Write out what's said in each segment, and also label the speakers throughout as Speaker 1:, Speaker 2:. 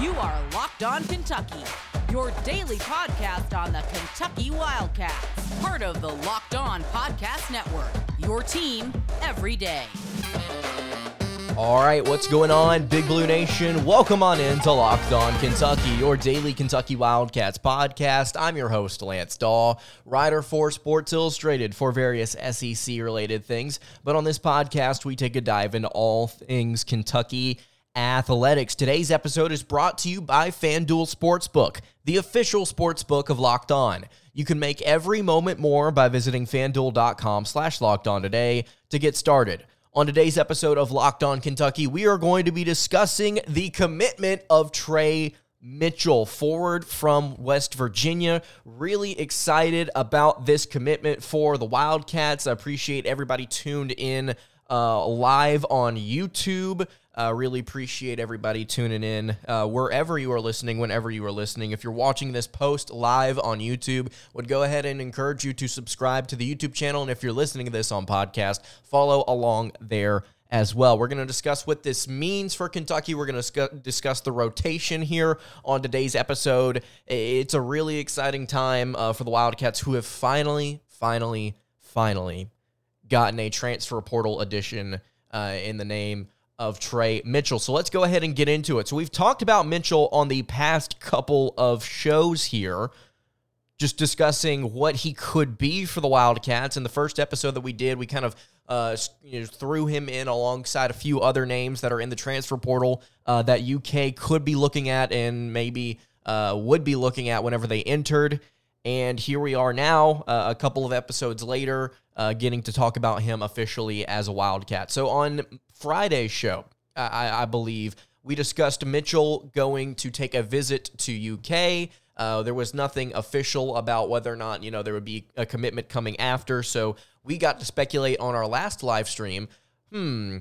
Speaker 1: You are Locked On Kentucky, your daily podcast on the Kentucky Wildcats, part of the Locked On Podcast Network. Your team every day.
Speaker 2: All right, what's going on, Big Blue Nation? Welcome on in to Locked On Kentucky, your daily Kentucky Wildcats podcast. I'm your host, Lance Dawe, writer for Sports Illustrated for various SEC related things. But on this podcast, we take a dive into all things Kentucky athletics. Today's episode is brought to you by FanDuel Sportsbook, the official sportsbook of Locked On. You can make every moment more by visiting fanduel.com slash locked on today to get started. On today's episode of Locked On Kentucky, we are going to be discussing the commitment of Tre Mitchell, forward from West Virginia. Really excited about this commitment for the Wildcats. I appreciate everybody tuned in uh, live on YouTube. Uh, really appreciate everybody tuning in uh, wherever you are listening, whenever you are listening. If you're watching this post live on YouTube, would go ahead and encourage you to subscribe to the YouTube channel. And if you're listening to this on podcast, follow along there as well. We're going to discuss what this means for Kentucky. We're going to discuss the rotation here on today's episode. It's a really exciting time uh, for the Wildcats who have finally, finally, finally gotten a transfer portal addition uh, in the name of Tre Mitchell. So let's go ahead and get into it. So we've talked about Mitchell on the past couple of shows here, just discussing what he could be for the Wildcats. In the first episode that we did, we kind of uh, you know, threw him in alongside a few other names that are in the transfer portal uh, that UK could be looking at and maybe uh, would be looking at whenever they entered. And here we are now, uh, a couple of episodes later, uh, getting to talk about him officially as a Wildcat. So on Friday's show, I, I believe, we discussed Mitchell going to take a visit to UK. Uh, there was nothing official about whether or not, you know, there would be a commitment coming after. So we got to speculate on our last live stream. Hmm,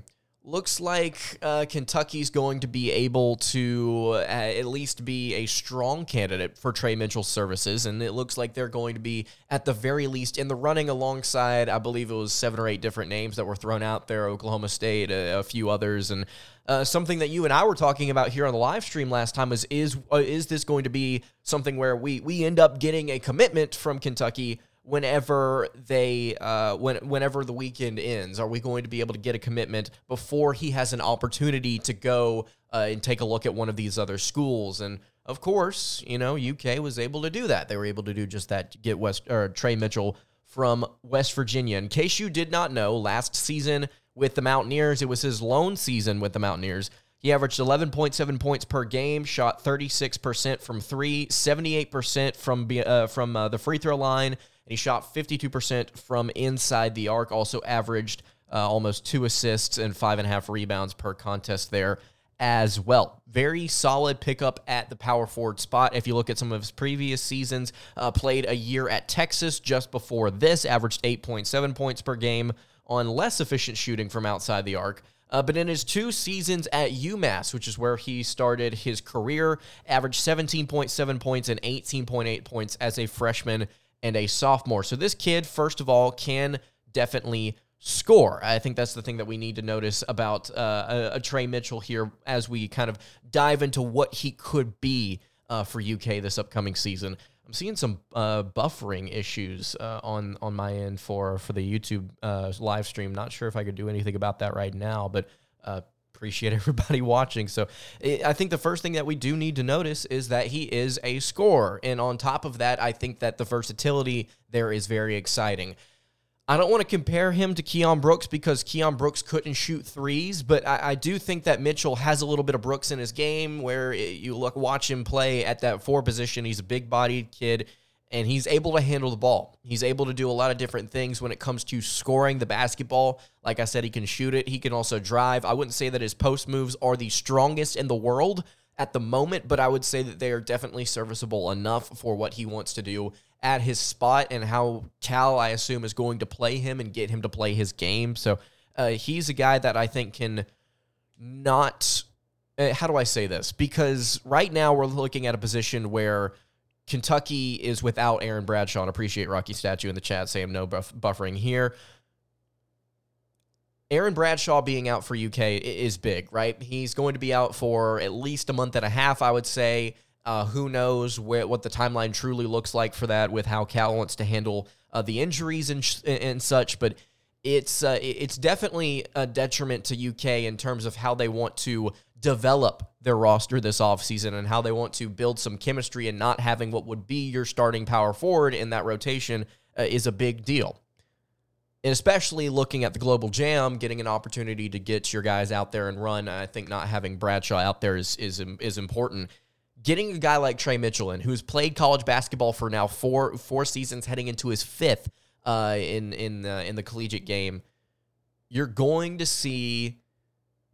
Speaker 2: Looks like uh, Kentucky's going to be able to uh, at least be a strong candidate for Tre Mitchell's services, and it looks like they're going to be at the very least in the running alongside, I believe it was seven or eight different names that were thrown out there, Oklahoma State, a, a few others, and uh, something that you and I were talking about here on the live stream last time was is uh, is this going to be something where we we end up getting a commitment from Kentucky? Whenever they uh, when whenever the weekend ends? Are we going to be able to get a commitment before he has an opportunity to go uh, and take a look at one of these other schools? And of course, you know, UK was able to do that. They were able to do just that. Get West or Tre Mitchell from West Virginia. In case you did not know, last season with the Mountaineers, it was his lone season with the Mountaineers. He averaged 11.7 points per game, shot 36% from three, 78% from uh, from uh, the free throw line, and he shot 52% from inside the arc. Also averaged uh, almost two assists and five and a half rebounds per contest there as well. Very solid pickup at the power forward spot. If you look at some of his previous seasons, uh, played a year at Texas just before this, averaged 8.7 points per game on less efficient shooting from outside the arc. Uh, but in his two seasons at UMass, which is where he started his career, averaged 17.7 points and 18.8 points as a freshman and a sophomore. So this kid, first of all, can definitely score. I think that's the thing that we need to notice about uh, a, a, Tre Mitchell here as we kind of dive into what he could be uh, for UK this upcoming season. I'm seeing some uh, buffering issues uh, on on my end for for the YouTube uh, live stream. Not sure if I could do anything about that right now, but uh, appreciate everybody watching. So I think the first thing that we do need to notice is that he is a scorer. And on top of that, I think that the versatility there is very exciting. I don't want to compare him to Keion Brooks because Keion Brooks couldn't shoot threes, but I, I, do think that Mitchell has a little bit of Brooks in his game where it, you look watch him play at that four position. He's a big bodied kid and he's able to handle the ball. He's able to do a lot of different things when it comes to scoring the basketball. Like I said, he can shoot it. He can also drive. I wouldn't say that his post moves are the strongest in the world at the moment, but I would say that they are definitely serviceable enough for what he wants to do at his spot and how Cal, I assume, is going to play him and get him to play his game. So uh, he's a guy that I think can not. Uh, how do I say this? Because right now we're looking at a position where Kentucky is without Aaron Bradshaw. And appreciate Rocky Statue in the chat saying no buff- buffering here. Aaron Bradshaw being out for UK is big, right? He's going to be out for at least a month and a half, I would say. Uh, who knows what the timeline truly looks like for that with how Cal wants to handle uh, the injuries and, sh- and such. But it's uh, it's definitely a detriment to UK in terms of how they want to develop their roster this offseason and how they want to build some chemistry and not having what would be your starting power forward in that rotation uh, is a big deal. And especially looking at the global jam, getting an opportunity to get your guys out there and run. I think not having Bradshaw out there is is is important. Getting a guy like Tre Mitchell in, who's played college basketball for now four four seasons, heading into his fifth uh, in in the, in the collegiate game, you're going to see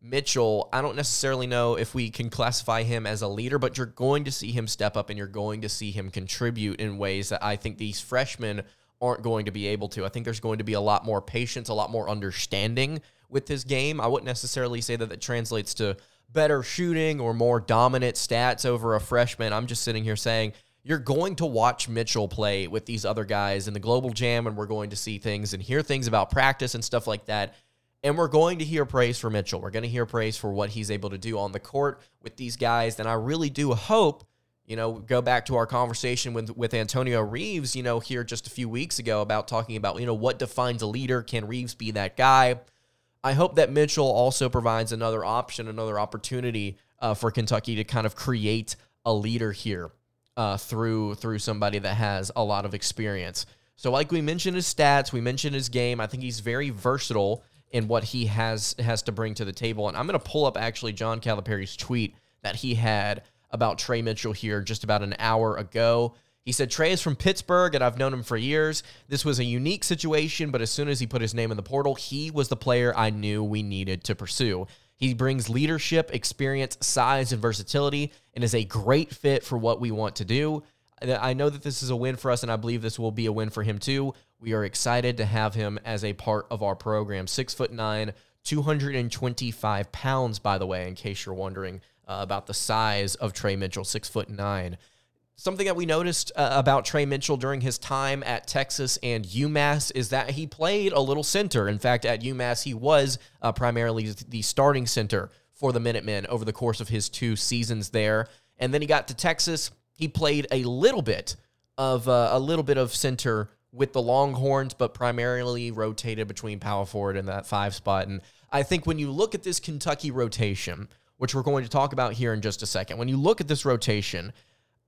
Speaker 2: Mitchell. I don't necessarily know if we can classify him as a leader, but you're going to see him step up and you're going to see him contribute in ways that I think these freshmen aren't going to be able to. I think there's going to be a lot more patience, a lot more understanding with his game. I wouldn't necessarily say that that translates to better shooting or more dominant stats over a freshman. I'm just sitting here saying you're going to watch Mitchell play with these other guys in the global jam, and we're going to see things and hear things about practice and stuff like that. And we're going to hear praise for Mitchell. We're going to hear praise for what he's able to do on the court with these guys. And I really do hope you know, go back to our conversation with with Antonio Reeves, you know, here just a few weeks ago about talking about, you know, what defines a leader? Can Reeves be that guy? I hope that Mitchell also provides another option, another opportunity uh, for Kentucky to kind of create a leader here uh, through through somebody that has a lot of experience. So, like we mentioned his stats, we mentioned his game. I think he's very versatile in what he has has to bring to the table. And I'm going to pull up actually John Calipari's tweet that he had about Tre Mitchell here just about an hour ago. He said, Tre is from Pittsburgh, and I've known him for years. This was a unique situation, but as soon as he put his name in the portal, he was the player I knew we needed to pursue. He brings leadership, experience, size, and versatility, and is a great fit for what we want to do. I know that this is a win for us, and I believe this will be a win for him too. We are excited to have him as a part of our program. Six foot nine, 225 pounds, by the way, in case you're wondering uh, about the size of Tre Mitchell, six foot nine. Something that we noticed uh, about Tre Mitchell during his time at Texas and UMass is that he played a little center. In fact, at UMass, he was uh, primarily the starting center for the Minutemen over the course of his two seasons there. And then he got to Texas. He played a little bit of uh, a little bit of center with the Longhorns, but primarily rotated between power forward and that five spot. And I think when you look at this Kentucky rotation, which we're going to talk about here in just a second. When you look at this rotation,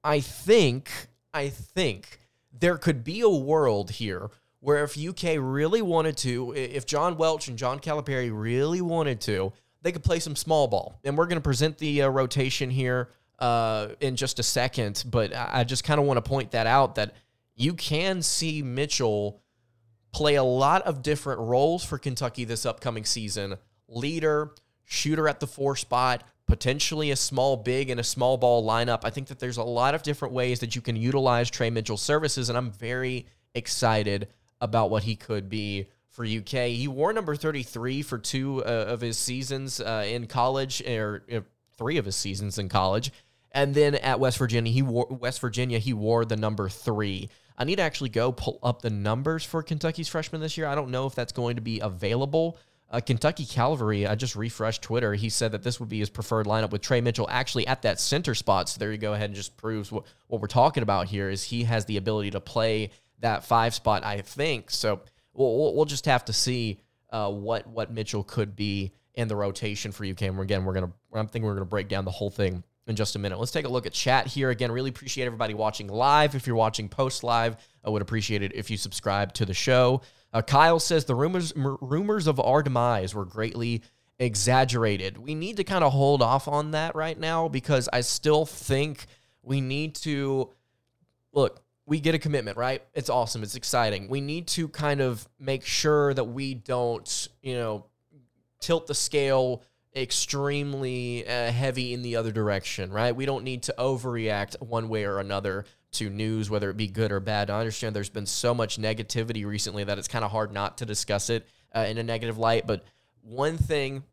Speaker 2: I think I think there could be a world here where if UK really wanted to, if John Welch and John Calipari really wanted to, they could play some small ball. And we're going to present the uh, rotation here uh, in just a second, but I just kind of want to point that out that you can see Mitchell play a lot of different roles for Kentucky this upcoming season. Leader, shooter at the four spot, potentially a small big and a small ball lineup. I think that there's a lot of different ways that you can utilize Tre Mitchell's services, and I'm very excited about what he could be for UK. He wore number 33 for two uh, of his seasons uh, in college, or uh, three of his seasons in college. And then at West Virginia, he wore West Virginia. He wore the number three. I need to actually go pull up the numbers for Kentucky's freshman this year. I don't know if that's going to be available uh, Kentucky Calvary, I just refreshed Twitter. He said that this would be his preferred lineup with Tre Mitchell actually at that center spot. So there you go ahead and just proves what, what we're talking about here is he has the ability to play that five spot, I think. So we'll, we'll just have to see uh, what what Mitchell could be in the rotation for UK. And again, we're gonna I'm thinking we're gonna break down the whole thing in just a minute. Let's take a look at chat here. Again, really appreciate everybody watching live. If you're watching post live, I would appreciate it if you subscribe to the show. Uh, Kyle says the rumors m- rumors of our demise were greatly exaggerated. We need to kind of hold off on that right now because I still think we need to look. We get a commitment, right? It's awesome. It's exciting. We need to kind of make sure that we don't, you know, tilt the scale extremely uh, heavy in the other direction, right? We don't need to overreact one way or another to news, whether it be good or bad. I understand there's been so much negativity recently that it's kind of hard not to discuss it uh, in a negative light. But one thing,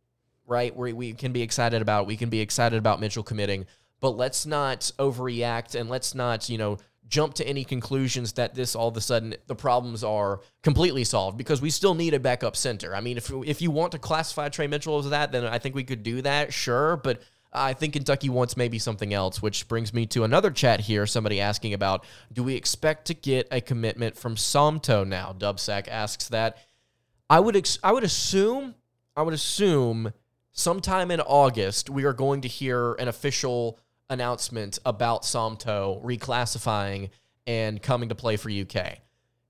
Speaker 2: right, we, we can be excited about, we can be excited about Mitchell committing, but let's not overreact and let's not, you know, jump to any conclusions that this all of a sudden the problems are completely solved because we still need a backup center. I mean, if if you want to classify Tre Mitchell as that, then I think we could do that, sure, but I think Kentucky wants maybe something else, which brings me to another chat here. Somebody asking about do we expect to get a commitment from Somto now? Dubsack asks that. I would ex- I would assume I would assume sometime in August we are going to hear an official announcement about Somto reclassifying and coming to play for UK.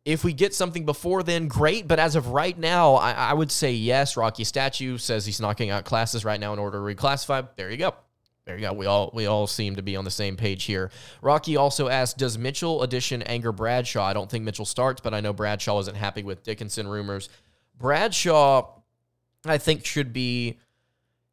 Speaker 2: If we get something before then, great. But as of right now, I, I, would say yes. Rocky Statue says he's knocking out classes right now in order to reclassify. There you go. There you go. We all we all seem to be on the same page here. Rocky also asked, "Does Mitchell addition anger Bradshaw?" I don't think Mitchell starts, but I know Bradshaw isn't happy with Dickinson rumors. Bradshaw, I think, should be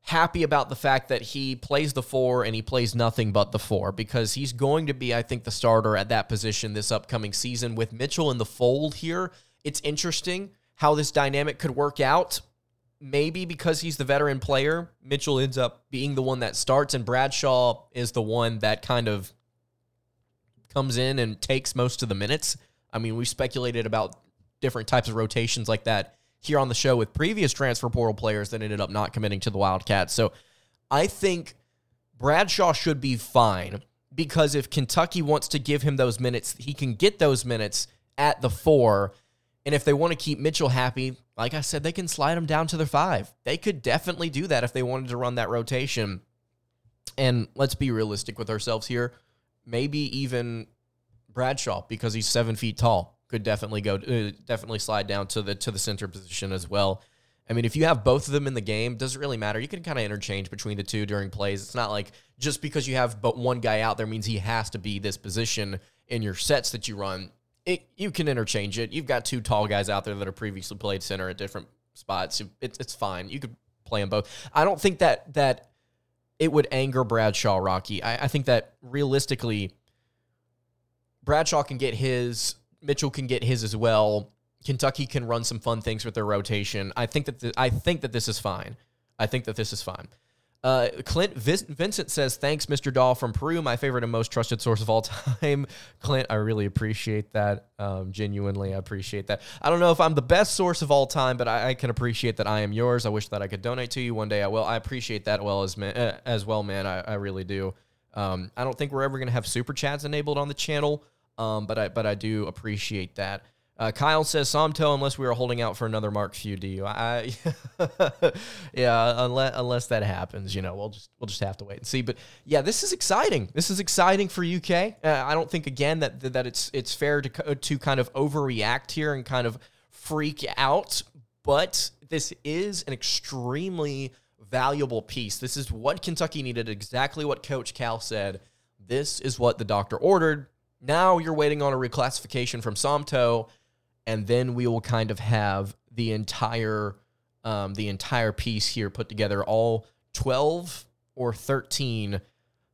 Speaker 2: happy about the fact that he plays the four and he plays nothing but the four because he's going to be, I think, the starter at that position this upcoming season. With Mitchell in the fold here, it's interesting how this dynamic could work out. Maybe because he's the veteran player, Mitchell ends up being the one that starts, and Bradshaw is the one that kind of comes in and takes most of the minutes. I mean, we speculated about different types of rotations like that here on the show with previous transfer portal players that ended up not committing to the Wildcats. So I think Bradshaw should be fine because if Kentucky wants to give him those minutes, he can get those minutes at the four. And if they want to keep Mitchell happy, like I said, they can slide him down to the five. They could definitely do that if they wanted to run that rotation. And let's be realistic with ourselves here. Maybe even Bradshaw because he's seven feet tall could definitely go uh, definitely slide down to the to the center position as well. I mean, if you have both of them in the game, doesn't really matter. You can kind of interchange between the two during plays. It's not like just because you have but one guy out there means he has to be this position in your sets that you run. It you can interchange it. You've got two tall guys out there that are previously played center at different spots. It's it's fine. You could play them both. I don't think that that it would anger Bradshaw Rocky. I, I think that realistically, Bradshaw can get his Mitchell can get his as well. Kentucky can run some fun things with their rotation. I think that I think that this is fine. I think that this is fine. Uh, Clint Vincent says, "Thanks, Mr. Dahl from Peru, my favorite and most trusted source of all time." Clint, I really appreciate that. Um, genuinely, I appreciate that. I don't know if I'm the best source of all time, but I, I, can appreciate that I am yours. I wish that I could donate to you one day. I will. I appreciate that well as man, uh, as well, man. I, I really do. Um, I don't think we're ever gonna have super chats enabled on the channel. Um, but I but I do appreciate that. Uh, Kyle says Somto unless we are holding out for another Mark Few DU. I, yeah, unless unless that happens, you know, we'll just we'll just have to wait and see. But yeah, this is exciting. This is exciting for UK. Uh, I don't think again that that it's it's fair to to kind of overreact here and kind of freak out, but this is an extremely valuable piece. This is what Kentucky needed. Exactly what Coach Cal said. This is what the doctor ordered now you're waiting on a reclassification from Somto, and then we will kind of have the entire um, the entire piece here put together. All 12 or 13, uh,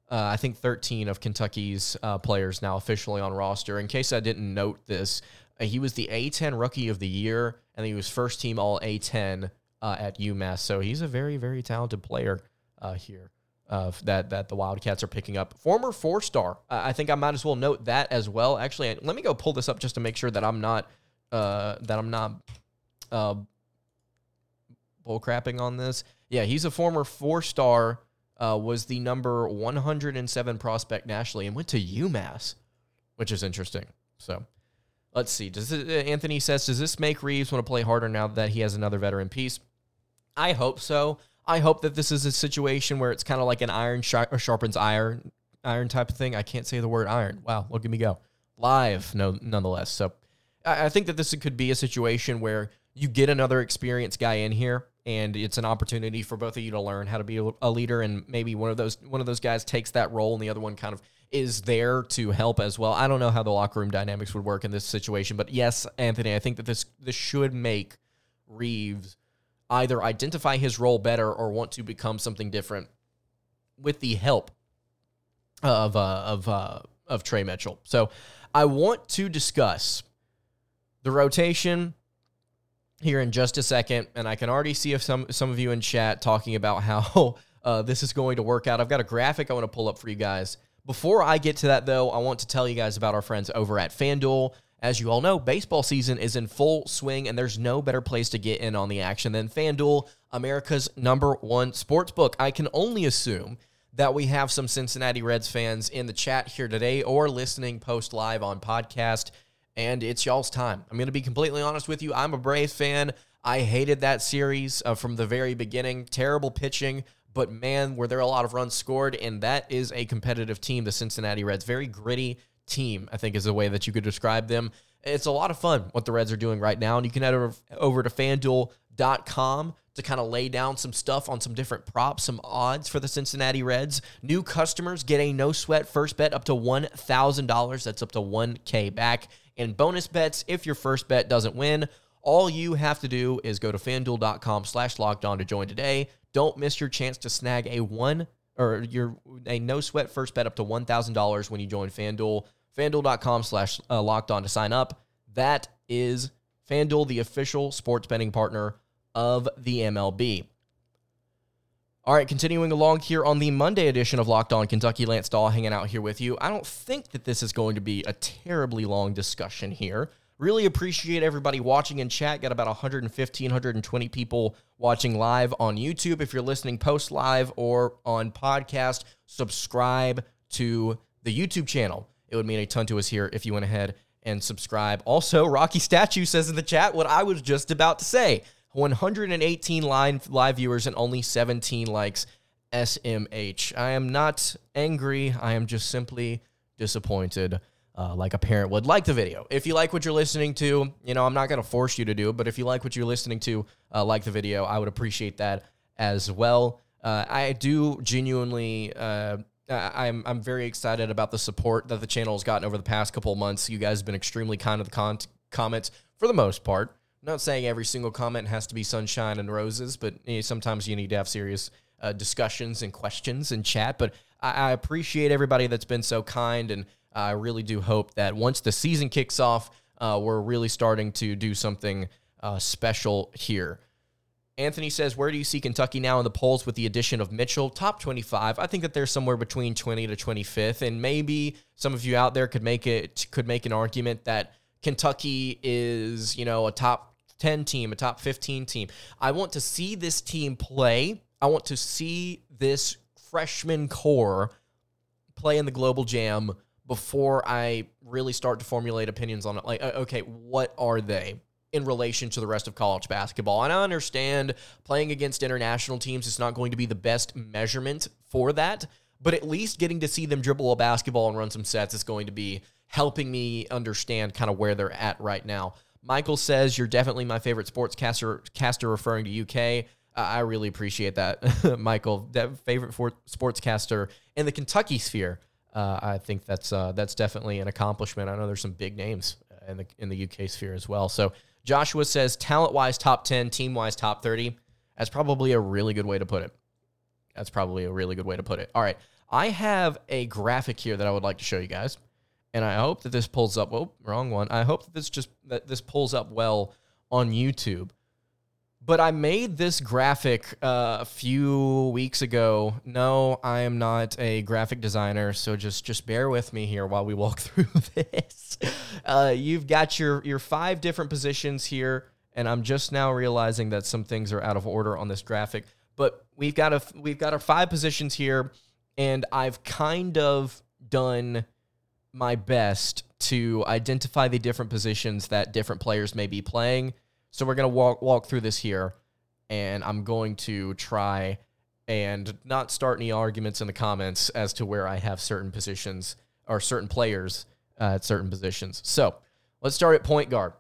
Speaker 2: I think 13 of Kentucky's uh, players now officially on roster. In case I didn't note this, uh, he was the A10 Rookie of the Year, and he was first team All A10 uh, at UMass. So he's a very very talented player uh, here that that the Wildcats are picking up. Former four star. I think I might as well note that as well. Actually, let me go pull this up just to make sure that I'm not uh, that I'm not uh, bullcrapping on this. Yeah, he's a former four star. Uh, was the number 107 prospect nationally and went to UMass, which is interesting. So let's see. Does it, uh, Anthony says, does this make Reeves want to play harder now that he has another veteran piece? I hope so. I hope that this is a situation where it's kind of like an iron sharpens iron, iron type of thing. I can't say the word iron. Wow, look at me go. Live, no, nonetheless. So I, I think that this could be a situation where you get another experienced guy in here, and it's an opportunity for both of you to learn how to be a leader, and maybe one of those one of those guys takes that role, and the other one kind of is there to help as well. I don't know how the locker room dynamics would work in this situation, but yes, Anthony, I think that this this should make Reeves either identify his role better or want to become something different with the help of uh, of uh, of Tre Mitchell. So I want to discuss the rotation here in just a second, and I can already see if some some of you in chat talking about how uh, this is going to work out. I've got a graphic I want to pull up for you guys, Before I get to that, though, I want to tell you guys about our friends over at FanDuel. As you all know, baseball season is in full swing, and there's no better place to get in on the action than FanDuel, America's number one sports book. I can only assume that we have some Cincinnati Reds fans in the chat here today or listening post live on podcast, and it's y'all's time. I'm going to be completely honest with you. I'm a Braves fan. I hated that series uh, from the very beginning. Terrible pitching, but man, were there a lot of runs scored, and that is a competitive team, the Cincinnati Reds. Very gritty team, I think is the way that you could describe them. It's a lot of fun what the Reds are doing right now, and you can head over, over to fanduel.com to kind of lay down some stuff on some different props, some odds for the Cincinnati Reds. New customers get a no sweat first bet up to $1,000. That's up to 1K back. And bonus bets if your first bet doesn't win. All you have to do is go to fanduel.com slash locked on to join today. Don't miss your chance to snag a one or your a no sweat first bet up to $1,000 when you join FanDuel. FanDuel.com slash uh, locked on to sign up. That is FanDuel, the official sports betting partner of the MLB. All right, continuing along here on the Monday edition of Locked On Kentucky, Lance Dahl hanging out here with you. I don't think that this is going to be a terribly long discussion here. Really appreciate everybody watching in chat. Got about 115, 120 people watching live on YouTube. If you're listening post live or on podcast, subscribe to the YouTube channel. It would mean a ton to us here if you went ahead and subscribe. Also, Rocky Statue says in the chat what I was just about to say 118 live, live viewers and only 17 likes. SMH. I am not angry. I am just simply disappointed uh, like a parent would like the video. If you like what you're listening to, you know, I'm not going to force you to do it, but if you like what you're listening to, uh, like the video, I would appreciate that as well. Uh, I do genuinely, uh, I'm, I'm very excited about the support that the channel has gotten over the past couple months. You guys have been extremely kind of the con- comments for the most part. I'm not saying every single comment has to be sunshine and roses, but you know, sometimes you need to have serious uh, discussions and questions and chat. But I, I appreciate everybody that's been so kind and I really do hope that once the season kicks off, uh, we're really starting to do something uh, special here. Anthony says, Where do you see Kentucky now in the polls with the addition of Mitchell? Top 25. I think that they're somewhere between 20 to 25th. And maybe some of you out there could make it could make an argument that Kentucky is, you know, a top 10 team, a top 15 team. I want to see this team play. I want to see this freshman core play in the global jam before I really start to formulate opinions on it. Like, okay, what are they? in relation to the rest of college basketball. And I understand playing against international teams is not going to be the best measurement for that, but at least getting to see them dribble a basketball and run some sets is going to be helping me understand kind of where they're at right now. Michael says you're definitely my favorite sportscaster caster referring to UK. I really appreciate that, Michael. That favorite for, sportscaster in the Kentucky sphere uh, I think that's uh, that's definitely an accomplishment. I know there's some big names in the in the UK sphere as well. So Joshua says talent wise top ten, team wise top thirty. That's probably a really good way to put it. That's probably a really good way to put it. All right, I have a graphic here that I would like to show you guys, and I hope that this pulls up. Oh, wrong one. I hope that this just that this pulls up well on YouTube. But I made this graphic uh, a few weeks ago. No, I am not a graphic designer, so just just bear with me here while we walk through this. Uh, you've got your your five different positions here, and I'm just now realizing that some things are out of order on this graphic. But we've got a we've got our five positions here, and I've kind of done my best to identify the different positions that different players may be playing so we're gonna walk walk through this here, and I'm going to try and not start any arguments in the comments as to where I have certain positions or certain players uh, at certain positions. So let's start at point guard.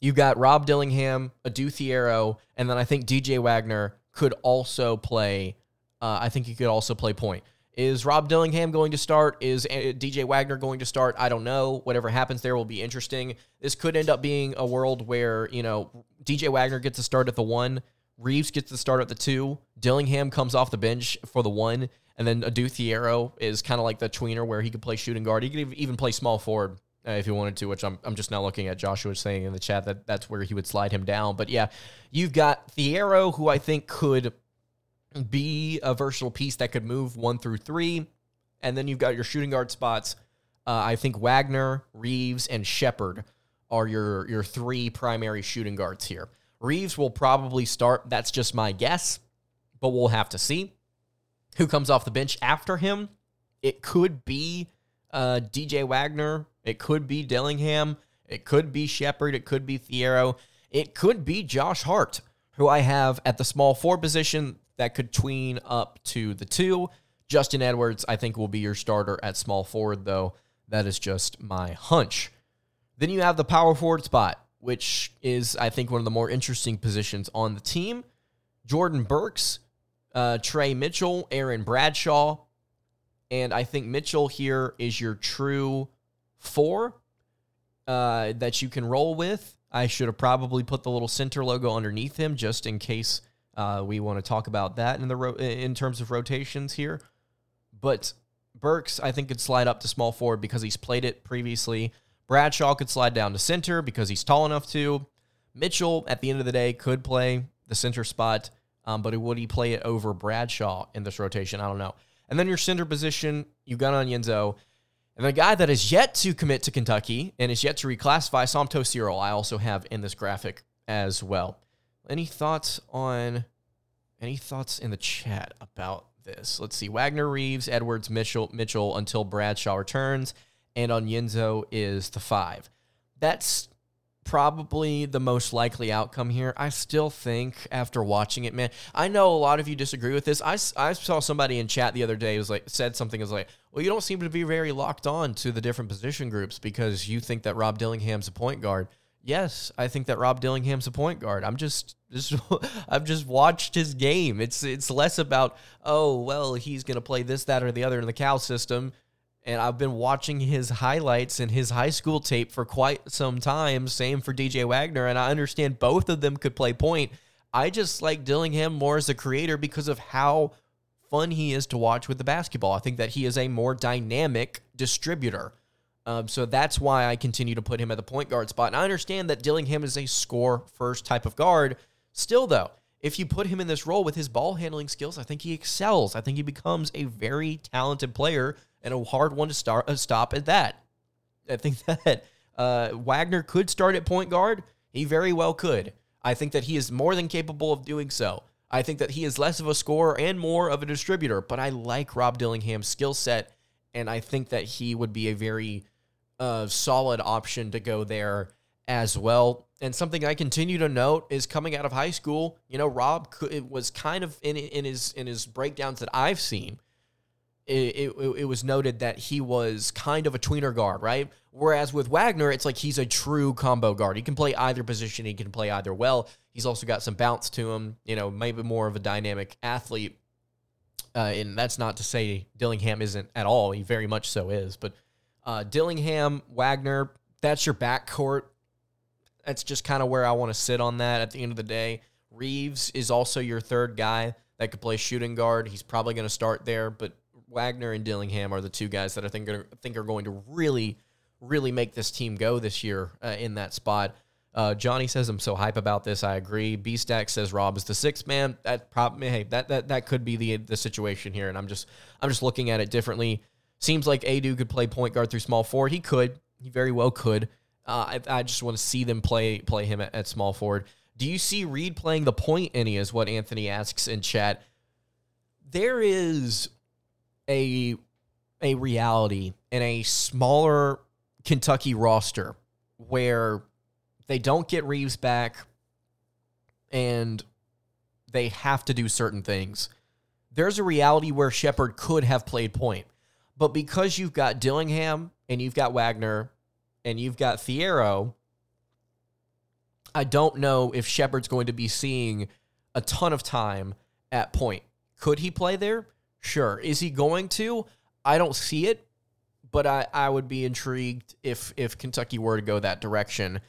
Speaker 2: You've got Rob Dillingham, Adou Thiero, and then I think DJ Wagner could also play. Uh, I think he could also play point. Is Rob Dillingham going to start? Is uh, DJ Wagner going to start? I don't know. Whatever happens there will be interesting. This could end up being a world where, you know, DJ Wagner gets to start at the one, Reeves gets to start at the two, Dillingham comes off the bench for the one, and then Adou Thiero is kind of like the tweener where he could play shooting guard. He could even play small forward uh, if he wanted to, which I'm, I'm just now looking at Joshua saying in the chat that that's where he would slide him down. But yeah, you've got Thiero, who I think could be a versatile piece that could move one through three. And then you've got your shooting guard spots. Uh, I think Wagner, Reeves, and Sheppard are your your three primary shooting guards here. Reeves will probably start. That's just my guess, but we'll have to see who comes off the bench after him. It could be uh, DJ Wagner. It could be Dillingham. It could be Sheppard. It could be Thiero. It could be Joey Hart, who I have at the small four position that could tween up to the two. Justin Edwards, I think, will be your starter at small forward, though. That is just my hunch. Then you have the power forward spot, which is, I think, one of the more interesting positions on the team. Jordan Burks, uh, Tre Mitchell, Aaron Bradshaw. And I think Mitchell here is your true four uh, that you can roll with. I should have probably put the little center logo underneath him just in case uh, we want to talk about that in the ro- in terms of rotations here. But Burks, I think, could slide up to small forward because he's played it previously. Bradshaw could slide down to center because he's tall enough to. Mitchell, at the end of the day, could play the center spot, um, but would he play it over Bradshaw in this rotation? I don't know. And then your center position, you got Onyenso. And the guy that is yet to commit to Kentucky and is yet to reclassify, Somto Cyril, I also have in this graphic as well. Any thoughts on any thoughts in the chat about this? Let's see. Wagner, Reeves, Edwards, Mitchell, Mitchell until Bradshaw returns, and Onyenso is the five. That's probably the most likely outcome here. I still think after watching it, man, I know a lot of you disagree with this. I, I saw somebody in chat the other day was like said something was like, well, you don't seem to be very locked on to the different position groups because you think that Rob Dillingham's a point guard. Yes, I think that Rob Dillingham's a point guard. I'm just, just I've just watched his game. It's it's less about oh well he's gonna play this that or the other in the Cal system and I've been watching his highlights and his high school tape for quite some time. Same for DJ Wagner, and I understand both of them could play point. I just like Dillingham more as a creator because of how fun he is to watch with the basketball. I think that he is a more dynamic distributor. Um, so that's why I continue to put him at the point guard spot. And I understand that Dillingham is a score first type of guard. Still, though, if you put him in this role with his ball handling skills, I think he excels. I think he becomes a very talented player and a hard one to start uh, stop at that. I think that uh, Wagner could start at point guard. He very well could. I think that he is more than capable of doing so. I think that he is less of a scorer and more of a distributor, but I like Rob Dillingham's skill set, and I think that he would be a very uh, solid option to go there as well. And something I continue to note is coming out of high school, you know, Rob was kind of in in his in his breakdowns that I've seen it, it, it, was noted that he was kind of a tweener guard, right? Whereas with Wagner, it's like he's a true combo guard. He can play either position, he can play either well. He's also got some bounce to him, you know, maybe more of a dynamic athlete. Uh, and that's not to say Dillingham isn't at all. He very much so is. But uh, Dillingham, Wagner, that's your backcourt. That's just kind of where I want to sit on that at the end of the day. Reeves is also your third guy that could play shooting guard. He's probably going to start there, but Wagner and Dillingham are the two guys that I think are, think are going to really, really make this team go this year uh, in that spot. Uh, Johnny says I'm so hype about this. I agree. B Stack says Rob is the sixth man. That probably hey that that that could be the the situation here, and I'm just I'm just looking at it differently. Seems like Adou could play point guard through small forward. He could. He very well could. Uh, I, I, just want to see them play play him at, at small forward. Do you see Reed playing the point any? Is what Anthony asks in chat. There is a a reality in a smaller Kentucky roster where they don't get Reeves back and they have to do certain things. There's a reality where Sheppard could have played point. But because you've got Dillingham and you've got Wagner and you've got Thiero, I don't know if Sheppard's going to be seeing a ton of time at point. Could he play there? Sure. Is he going to? I don't see it, but I, I would be intrigued if if Kentucky were to go that direction.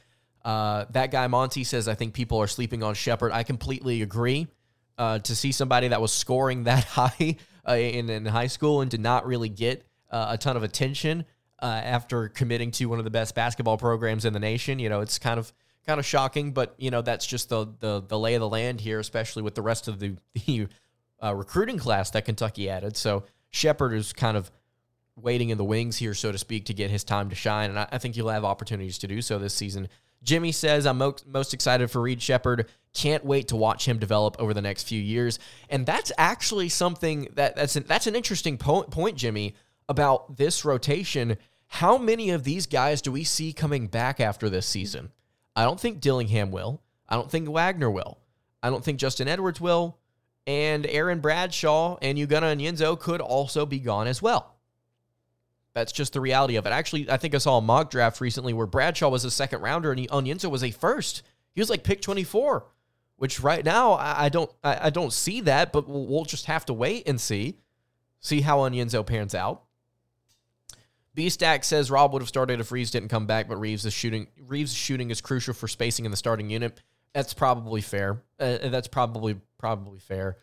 Speaker 2: Uh, that guy Monty says I think people are sleeping on Sheppard. I completely agree. Uh, to see somebody that was scoring that high uh, in, in high school and did not really get uh, a ton of attention uh, after committing to one of the best basketball programs in the nation, you know, it's kind of kind of shocking. But you know, that's just the the, the lay of the land here, especially with the rest of the, the uh, recruiting class that Kentucky added. So Sheppard is kind of waiting in the wings here, so to speak, to get his time to shine. And I, I think he'll have opportunities to do so this season. Jimmy says, I'm mo- most excited for Reed Sheppard. Can't wait to watch him develop over the next few years. And that's actually something that that's an, that's an interesting po- point, Jimmy, about this rotation. How many of these guys do we see coming back after this season? I don't think Dillingham will. I don't think Wagner will. I don't think Justin Edwards will. And Aaron Bradshaw and Ugonna Onyenso could also be gone as well. That's just the reality of it. Actually, I think I saw a mock draft recently where Bradshaw was a second rounder and Onyenso was a first. He was like pick 24, which right now I don't I don't see that, but we'll just have to wait and see. See how Onyenso pans out. B Stack says Rob would have started if Reeves didn't come back, but Reeves is shooting. Reeves shooting is crucial for spacing in the starting unit. That's probably fair. Uh, that's probably probably fair.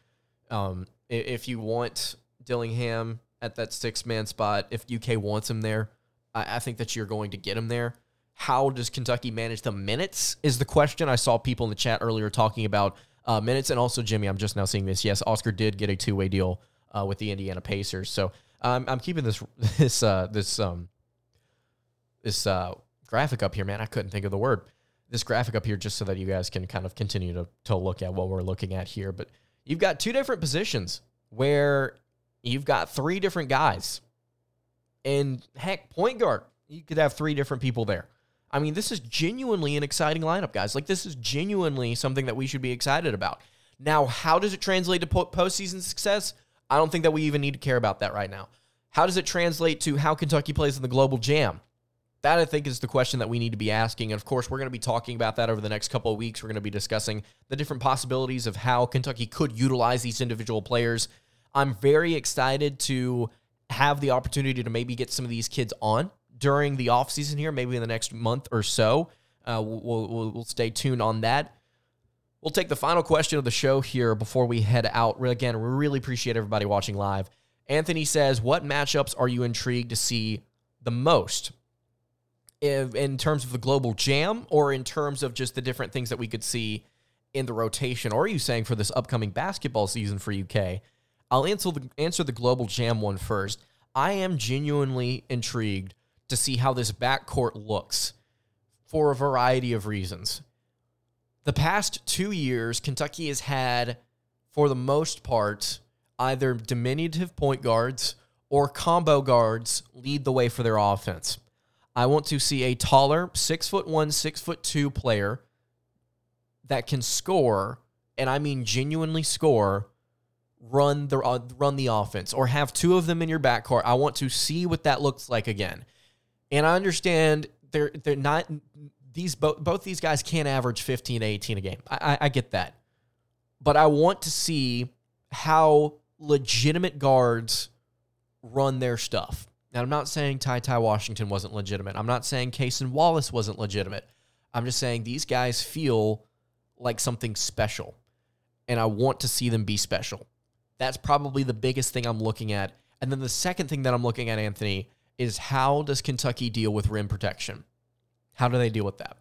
Speaker 2: Um, if you want Dillingham at that six man spot, if UK wants him there, I, I think that you're going to get him there. How does Kentucky manage the minutes? Is the question. I saw people in the chat earlier talking about uh, minutes, and also Jimmy. I'm just now seeing this. Yes, Oscar did get a two way deal uh, with the Indiana Pacers, so um, I'm keeping this this uh, this um this uh, graphic up here, man. I couldn't think of the word. This graphic up here, just so that you guys can kind of continue to to look at what we're looking at here. But you've got two different positions where you've got three different guys, and heck, point guard, you could have three different people there. I mean, this is genuinely an exciting lineup, guys. Like this is genuinely something that we should be excited about. Now, how does it translate to postseason success? I don't think that we even need to care about that right now. How does it translate to how Kentucky plays in the global jam? That I think is the question that we need to be asking. And of course, we're going to be talking about that over the next couple of weeks. We're going to be discussing the different possibilities of how Kentucky could utilize these individual players. I'm very excited to have the opportunity to maybe get some of these kids on during the offseason here, maybe in the next month or so. Uh, we'll, we'll, we'll stay tuned on that. We'll take the final question of the show here before we head out. Again, we really appreciate everybody watching live. Anthony says, What matchups are you intrigued to see the most? In terms of the global jam or in terms of just the different things that we could see in the rotation? Or are you saying for this upcoming basketball season for UK? I'll answer the, answer the global jam one first. I am genuinely intrigued to see how this backcourt looks for a variety of reasons the past two years, Kentucky has had, for the most part, either diminutive point guards or combo guards lead the way for their offense. I want to see a taller, six foot one, six foot two player that can score, and I mean genuinely score, run the uh, run the offense, or have two of them in your backcourt. I want to see what that looks like again. And I understand they're they're not these both both these guys can't average 15 to 18 a game. I, I, get that. But I want to see how legitimate guards run their stuff. Now, I'm not saying Ty Ty Washington wasn't legitimate. I'm not saying Cason Wallace wasn't legitimate. I'm just saying these guys feel like something special. And I want to see them be special. That's probably the biggest thing I'm looking at. And then the second thing that I'm looking at, Anthony, is how does Kentucky deal with rim protection? How do they deal with that?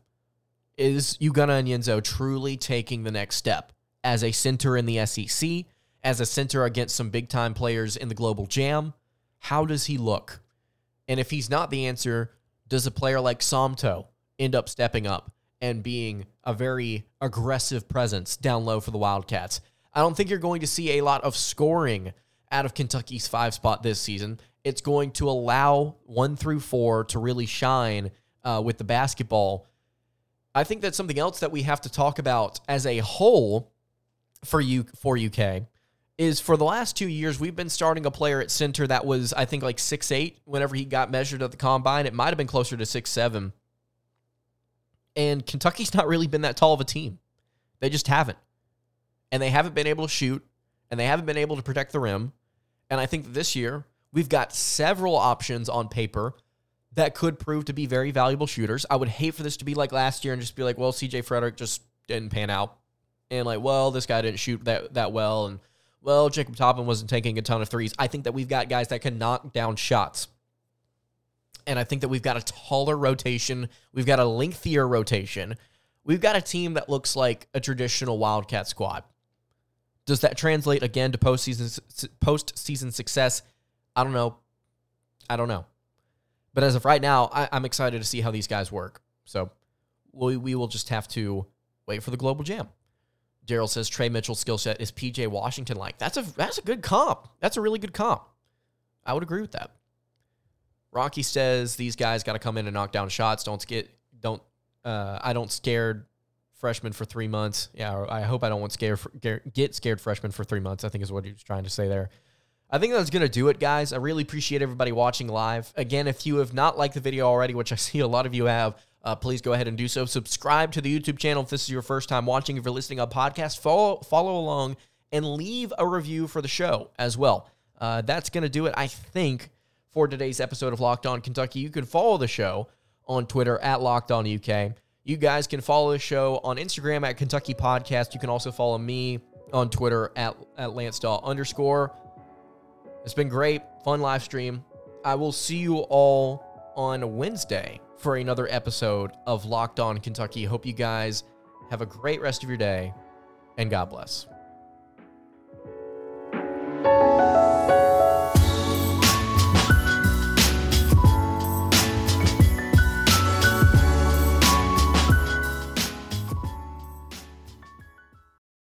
Speaker 2: Is Ugonna Onyenso truly taking the next step as a center in the SEC, as a center against some big time players in the global jam? How does he look? And if he's not the answer, does a player like Somto end up stepping up and being a very aggressive presence down low for the Wildcats? I don't think you're going to see a lot of scoring out of Kentucky's five spot this season. It's going to allow one through four to really shine uh, with the basketball. I think that's something else that we have to talk about as a whole for you for UK is for the last two years we've been starting a player at center that was I think like six eight whenever he got measured at the combine. It might have been closer to six seven. And Kentucky's not really been that tall of a team. They just haven't. And they haven't been able to shoot, and they haven't been able to protect the rim. And I think this year we've got several options on paper that could prove to be very valuable shooters. I would hate for this to be like last year and just be like, well, CJ Frederick just didn't pan out. And like, well, this guy didn't shoot that, that well. And well, Jacob Toppin wasn't taking a ton of threes. I think that we've got guys that can knock down shots. And I think that we've got a taller rotation. We've got a lengthier rotation. We've got a team that looks like a traditional Wildcat squad. Does that translate again to postseason postseason success? I don't know I don't know. But as of right now, I, I'm excited to see how these guys work. So we, we will just have to wait for the global jam. Daryl says Tre Mitchell's skill set is PJ Washington like. That's a that's a good comp. That's a really good comp. I would agree with that. Rocky says these guys got to come in and knock down shots. Don't get don't uh, I don't scared freshmen for three months. Yeah, I hope I don't want scare get scared freshmen for three months. I think is what he was trying to say there. I think that's gonna do it, guys. I really appreciate everybody watching live. Again, if you have not liked the video already, which I see a lot of you have, uh, please go ahead and do so. Subscribe to the YouTube channel if this is your first time watching. If you're listening on podcast, follow follow along and leave a review for the show as well. Uh, that's going to do it, I think, for today's episode of Locked On Kentucky. You can follow the show on Twitter at Locked On UK. You guys can follow the show on Instagram at Kentucky Podcast. You can also follow me on Twitter at, at Lance Daw underscore. It's been great, fun live stream. I will see you all on Wednesday for another episode of Locked On Kentucky. Hope you guys have a great rest of your day and God bless.